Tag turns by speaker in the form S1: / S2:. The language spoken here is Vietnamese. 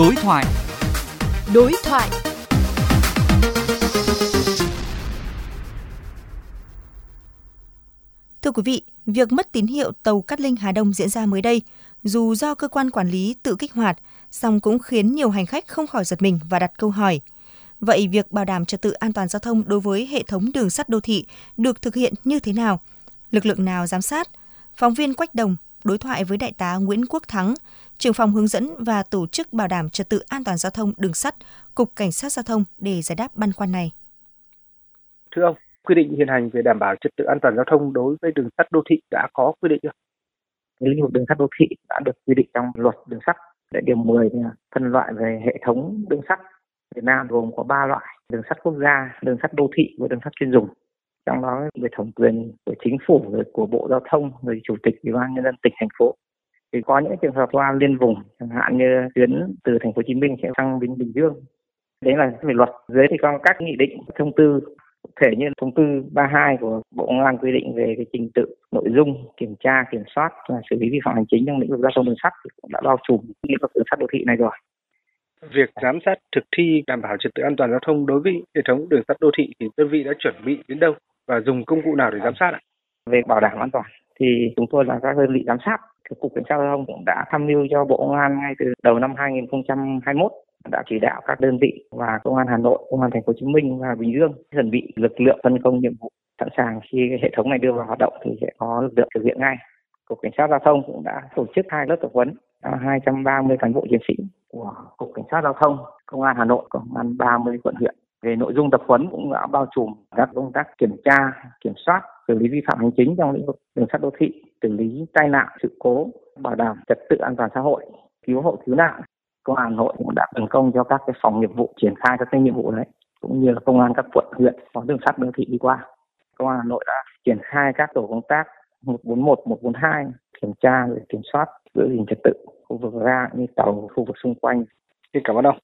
S1: Đối thoại.
S2: Đối thoại. Thưa quý vị, việc mất tín hiệu tàu Cát Linh Hà Đông diễn ra mới đây, dù do cơ quan quản lý tự kích hoạt, song cũng khiến nhiều hành khách không khỏi giật mình và đặt câu hỏi. Vậy việc bảo đảm trật tự an toàn giao thông đối với hệ thống đường sắt đô thị được thực hiện như thế nào? Lực lượng nào giám sát? Phóng viên Quách Đồng đối thoại với đại tá Nguyễn Quốc Thắng, trưởng phòng hướng dẫn và tổ chức bảo đảm trật tự an toàn giao thông đường sắt, Cục Cảnh sát Giao thông để giải đáp băn khoăn này.
S3: Thưa ông, quy định hiện hành về đảm bảo trật tự an toàn giao thông đối với đường sắt đô thị đã có quy định chưa?
S4: lĩnh vực đường sắt đô thị đã được quy định trong luật đường sắt tại điều 10 phân loại về hệ thống đường sắt Việt Nam gồm có 3 loại đường sắt quốc gia, đường sắt đô thị và đường sắt chuyên dùng. Trong đó về thẩm quyền của chính phủ, rồi của Bộ Giao thông, rồi Chủ tịch Ủy ban nhân dân tỉnh thành phố. Thì có những trường hợp qua liên vùng, chẳng hạn như tuyến từ thành phố Hồ Chí Minh sẽ sang đến Bình Dương. Đấy là về luật. Dưới thì có các nghị định, thông tư cụ thể như thông tư 32 của Bộ Công an quy định về cái trình tự, nội dung, kiểm tra, kiểm soát và xử lý vi phạm hành chính trong lĩnh vực giao thông đường sắt cũng đã bao trùm lĩnh vực đường sắt đô thị này rồi.
S3: Việc giám sát thực thi đảm bảo trật tự an toàn giao thông đối với hệ thống đường sắt đô thị thì đơn vị đã chuẩn bị đến đâu và dùng công cụ nào để giám sát ạ?
S4: Về bảo đảm an toàn thì chúng tôi là các đơn vị giám sát. Cục Cảnh sát giao thông cũng đã tham mưu cho Bộ Công an ngay từ đầu năm 2021 đã chỉ đạo các đơn vị và công an Hà Nội, công an thành phố Hồ Chí Minh và Bình Dương chuẩn bị lực lượng phân công nhiệm vụ sẵn sàng khi hệ thống này đưa vào hoạt động thì sẽ có lực lượng thực hiện ngay. Cục Cảnh sát giao thông cũng đã tổ chức hai lớp tập huấn 230 cán bộ chiến sĩ của Cục Cảnh sát Giao thông, Công an Hà Nội, Công an 30 quận huyện. Về nội dung tập huấn cũng đã bao trùm các công tác kiểm tra, kiểm soát, xử lý vi phạm hành chính trong lĩnh vực đường sắt đô thị, xử lý tai nạn, sự cố, bảo đảm trật tự an toàn xã hội, cứu hộ cứu nạn. Công an Hà Nội cũng đã phân công cho các cái phòng nghiệp vụ triển khai các cái nhiệm vụ đấy, cũng như là công an các quận huyện có đường sắt đô thị đi qua. Công an Hà Nội đã triển khai các tổ công tác 141, 142 kiểm tra để kiểm soát giữ gìn trật tự khu vực ga như tàu khu vực xung quanh.
S3: Xin cảm ơn ông.